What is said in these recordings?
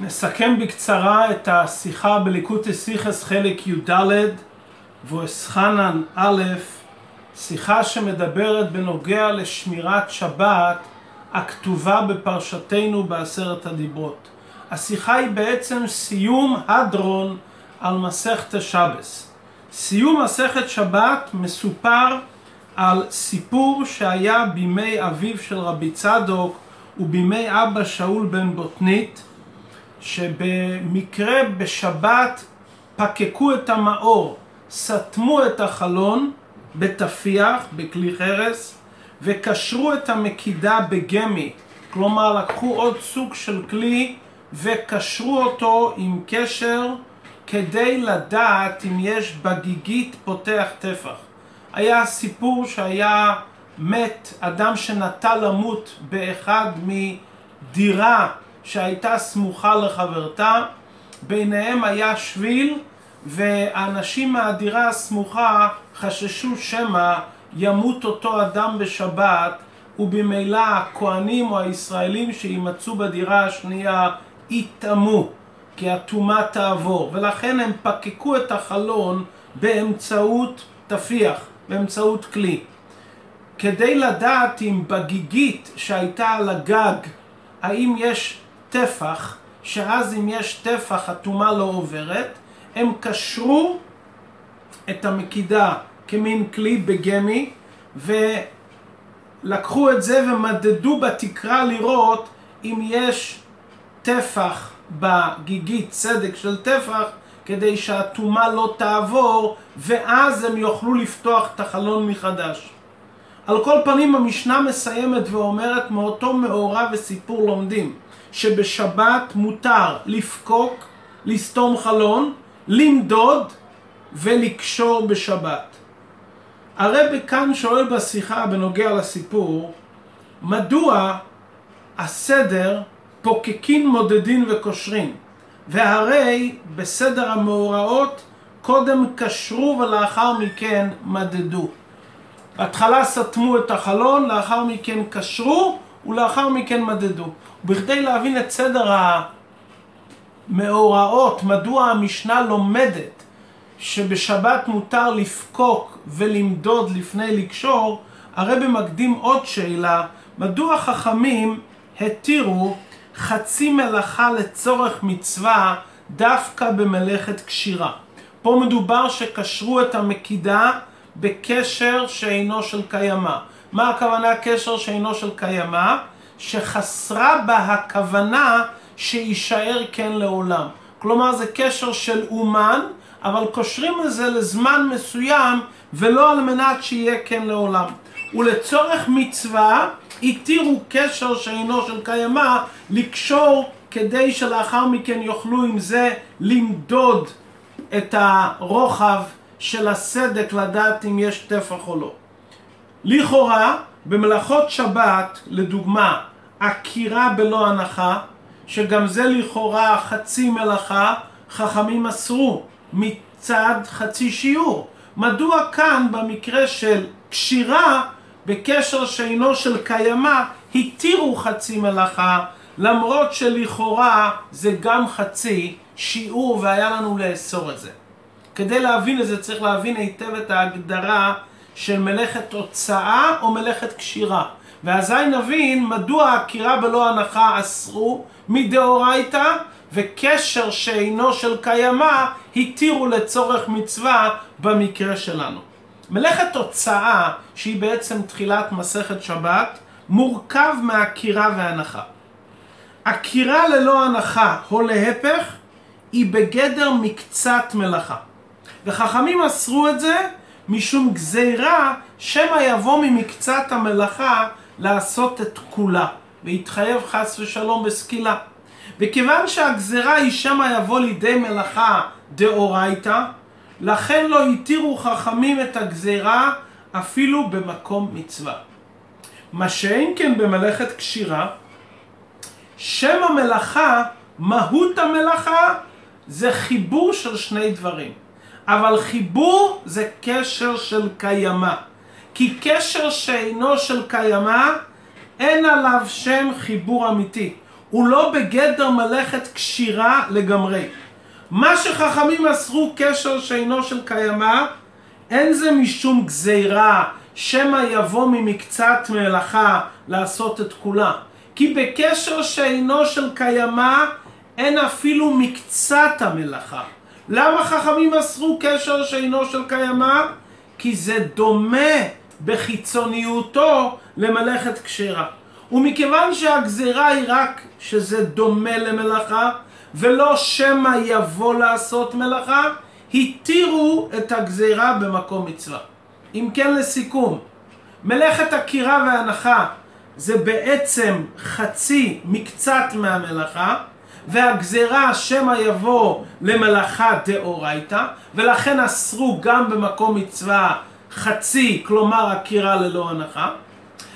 נסכם בקצרה את השיחה בליקוטי סיכס חלק י"ד ואסחנן א', שיחה שמדברת בנוגע לשמירת שבת הכתובה בפרשתנו בעשרת הדיברות. השיחה היא בעצם סיום הדרון על מסכת השבס. סיום מסכת שבת מסופר על סיפור שהיה בימי אביו של רבי צדוק ובימי אבא שאול בן בוטנית שבמקרה בשבת פקקו את המאור, סתמו את החלון בתפיח, בכלי חרס, וקשרו את המקידה בגמי, כלומר לקחו עוד סוג של כלי וקשרו אותו עם קשר כדי לדעת אם יש בגיגית פותח טפח. היה סיפור שהיה מת אדם שנטה למות באחד מדירה שהייתה סמוכה לחברתה, ביניהם היה שביל והאנשים מהדירה הסמוכה חששו שמא ימות אותו אדם בשבת ובמילא הכהנים או הישראלים שימצאו בדירה השנייה יטמאו כי הטומאה תעבור. ולכן הם פקקו את החלון באמצעות תפיח, באמצעות כלי. כדי לדעת אם בגיגית שהייתה על הגג האם יש טפח, שאז אם יש טפח הטומאה לא עוברת, הם קשרו את המקידה כמין כלי בגמי ולקחו את זה ומדדו בתקרה לראות אם יש טפח בגיגית, צדק של טפח, כדי שהטומאה לא תעבור ואז הם יוכלו לפתוח את החלון מחדש. על כל פנים המשנה מסיימת ואומרת מאותו מאורע וסיפור לומדים שבשבת מותר לפקוק, לסתום חלון, למדוד ולקשור בשבת. הרבי כאן שואל בשיחה בנוגע לסיפור, מדוע הסדר פוקקין, מודדין וקושרין, והרי בסדר המאורעות קודם קשרו ולאחר מכן מדדו. בהתחלה סתמו את החלון, לאחר מכן קשרו ולאחר מכן מדדו. בכדי להבין את סדר המאורעות, מדוע המשנה לומדת שבשבת מותר לפקוק ולמדוד לפני לקשור, הרבי מקדים עוד שאלה, מדוע חכמים התירו חצי מלאכה לצורך מצווה דווקא במלאכת קשירה. פה מדובר שקשרו את המקידה בקשר שאינו של קיימא. מה הכוונה קשר שאינו של קיימא? שחסרה בה הכוונה שיישאר כן לעולם. כלומר זה קשר של אומן, אבל קושרים את זה לזמן מסוים ולא על מנת שיהיה כן לעולם. ולצורך מצווה התירו קשר שאינו של קיימא לקשור כדי שלאחר מכן יוכלו עם זה למדוד את הרוחב של הסדק לדעת אם יש טפח או לא. לכאורה, במלאכות שבת, לדוגמה, עקירה בלא הנחה, שגם זה לכאורה חצי מלאכה, חכמים אסרו מצד חצי שיעור. מדוע כאן במקרה של קשירה בקשר שאינו של קיימא התירו חצי מלאכה למרות שלכאורה זה גם חצי שיעור והיה לנו לאסור את זה. כדי להבין את זה צריך להבין היטב את ההגדרה של מלאכת הוצאה או מלאכת קשירה. ואזי נבין מדוע עקירה בלא הנחה אסרו מדאורייתא וקשר שאינו של קיימא התירו לצורך מצווה במקרה שלנו. מלאכת הוצאה, שהיא בעצם תחילת מסכת שבת, מורכב מעקירה והנחה. עקירה ללא הנחה, או להפך, היא בגדר מקצת מלאכה. וחכמים אסרו את זה משום גזירה שמא יבוא ממקצת המלאכה לעשות את כולה, ויתחייב חס ושלום בסקילה. וכיוון שהגזירה היא שמא יבוא לידי מלאכה דאורייתא, לכן לא התירו חכמים את הגזירה אפילו במקום מצווה. מה שאין כן במלאכת קשירה, שם המלאכה, מהות המלאכה, זה חיבור של שני דברים. אבל חיבור זה קשר של קיימא. כי קשר שאינו של קיימא, אין עליו שם חיבור אמיתי. הוא לא בגדר מלאכת כשירה לגמרי. מה שחכמים אסרו קשר שאינו של קיימא, אין זה משום גזירה, שמא יבוא ממקצת מלאכה לעשות את כולה. כי בקשר שאינו של קיימא, אין אפילו מקצת המלאכה. למה חכמים אסרו קשר שאינו של קיימא? כי זה דומה בחיצוניותו למלאכת כשרה. ומכיוון שהגזירה היא רק שזה דומה למלאכה, ולא שמא יבוא לעשות מלאכה, התירו את הגזירה במקום מצווה. אם כן לסיכום, מלאכת עקירה והנחה זה בעצם חצי מקצת מהמלאכה, והגזירה שמא יבוא למלאכה דאורייתא, ולכן אסרו גם במקום מצווה חצי, כלומר עקירה ללא הנחה.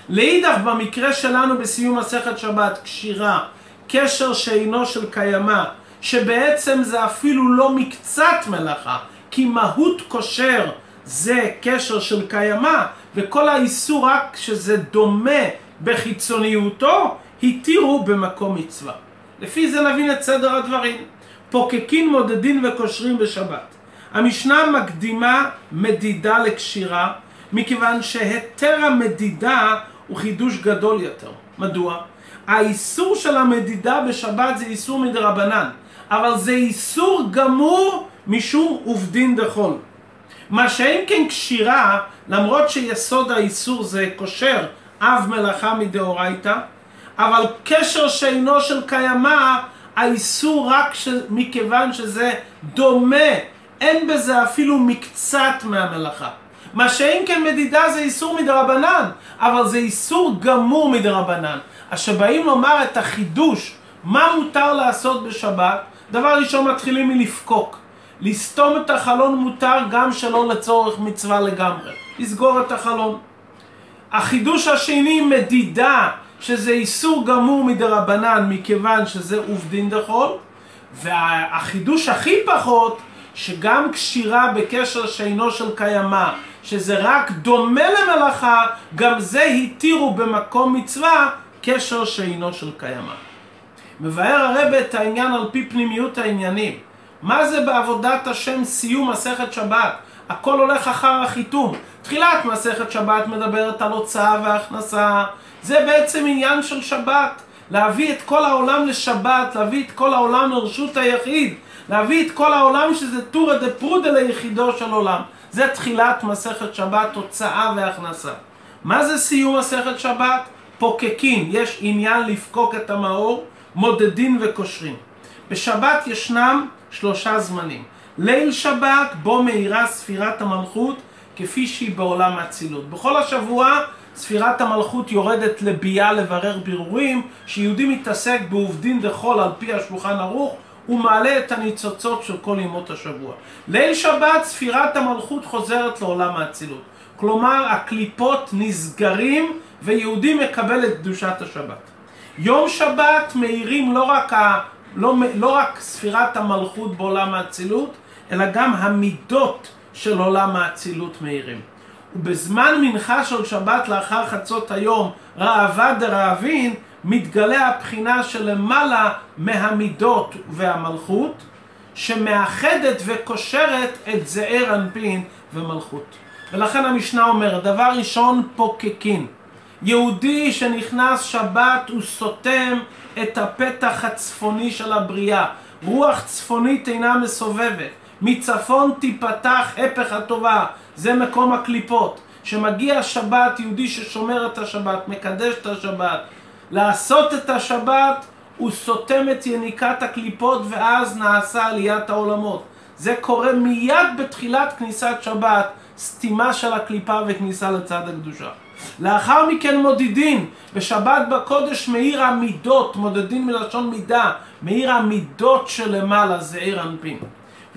לאידך במקרה שלנו בסיום מסכת שבת, קשירה, קשר שאינו של קיימא, שבעצם זה אפילו לא מקצת מלאכה, כי מהות כושר זה קשר של קיימא, וכל האיסור רק שזה דומה בחיצוניותו, התירו במקום מצווה. לפי זה נבין את סדר הדברים. פוקקין מודדין וקושרים בשבת. המשנה מקדימה מדידה לקשירה, מכיוון שהיתר המדידה הוא חידוש גדול יותר. מדוע? האיסור של המדידה בשבת זה איסור מדרבנן, אבל זה איסור גמור משום עובדין דחול. מה שאין כן קשירה, למרות שיסוד האיסור זה כושר אב מלאכה מדאורייתא, אבל קשר שאינו של קיימא, האיסור רק ש... מכיוון שזה דומה, אין בזה אפילו מקצת מהמלאכה. מה שאין כן מדידה זה איסור מדרבנן, אבל זה איסור גמור מדרבנן. אז שבאים לומר את החידוש, מה מותר לעשות בשבת, דבר ראשון מתחילים מלפקוק. לסתום את החלון מותר גם שלא לצורך מצווה לגמרי. לסגור את החלון. החידוש השני מדידה, שזה איסור גמור מדרבנן מכיוון שזה עובדין דחול. והחידוש הכי פחות, שגם קשירה בקשר שאינו של קיימא, שזה רק דומה למלאכה, גם זה התירו במקום מצווה קשר שאינו של קיימא. מבאר הרב את העניין על פי פנימיות העניינים. מה זה בעבודת השם סיום מסכת שבת? הכל הולך אחר החיתום. תחילת מסכת שבת מדברת על הוצאה והכנסה. זה בעצם עניין של שבת. להביא את כל העולם לשבת, להביא את כל העולם לרשות היחיד, להביא את כל העולם שזה טורא דה פרודה ליחידו של עולם. זה תחילת מסכת שבת, הוצאה והכנסה. מה זה סיום מסכת שבת? פוקקים, יש עניין לפקוק את המאור, מודדים וקושרים. בשבת ישנם שלושה זמנים. ליל שבת בו מאירה ספירת המלכות כפי שהיא בעולם האצילות. בכל השבוע ספירת המלכות יורדת לביאה לברר בירורים, שיהודי מתעסק בעובדין דחול על פי השולחן ערוך, הוא מעלה את הניצוצות של כל ימות השבוע. ליל שבת ספירת המלכות חוזרת לעולם האצילות. כלומר הקליפות נסגרים ויהודי מקבל את קדושת השבת. יום שבת מאירים לא רק, ה, לא, לא רק ספירת המלכות בעולם האצילות, אלא גם המידות של עולם האצילות מאירים. ובזמן מנחה של שבת לאחר חצות היום, ראווה דראבין, מתגלה הבחינה שלמעלה מהמידות והמלכות, שמאחדת וקושרת את זעיר אנפין ומלכות. ולכן המשנה אומרת, דבר ראשון פוקקין. יהודי שנכנס שבת הוא סותם את הפתח הצפוני של הבריאה. רוח צפונית אינה מסובבת. מצפון תיפתח הפך הטובה, זה מקום הקליפות. שמגיע שבת, יהודי ששומר את השבת, מקדש את השבת, לעשות את השבת, הוא סותם את יניקת הקליפות ואז נעשה עליית העולמות. זה קורה מיד בתחילת כניסת שבת, סתימה של הקליפה וכניסה לצד הקדושה. לאחר מכן מודדים, בשבת בקודש מאיר המידות, מודדים מלשון מידה, מאיר המידות שלמעלה, זה עיר אנפין.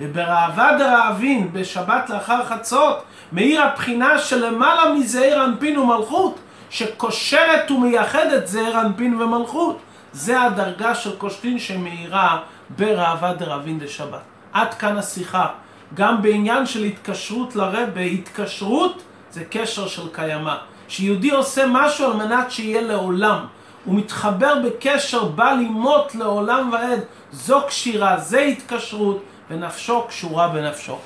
ובראב"ד דרעבין, בשבת לאחר חצות, מאיר הבחינה שלמעלה מזעיר אנפין ומלכות, שקושרת ומייחדת זעיר אנפין ומלכות. זה הדרגה של קושטין שמאירה בראב"ד דרעבין דשבת. עד כאן השיחה. גם בעניין של התקשרות לרבה, התקשרות זה קשר של קיימא. שיהודי עושה משהו על מנת שיהיה לעולם. הוא מתחבר בקשר בל ימות לעולם ועד. זו קשירה, זה התקשרות, ונפשו קשורה בנפשו.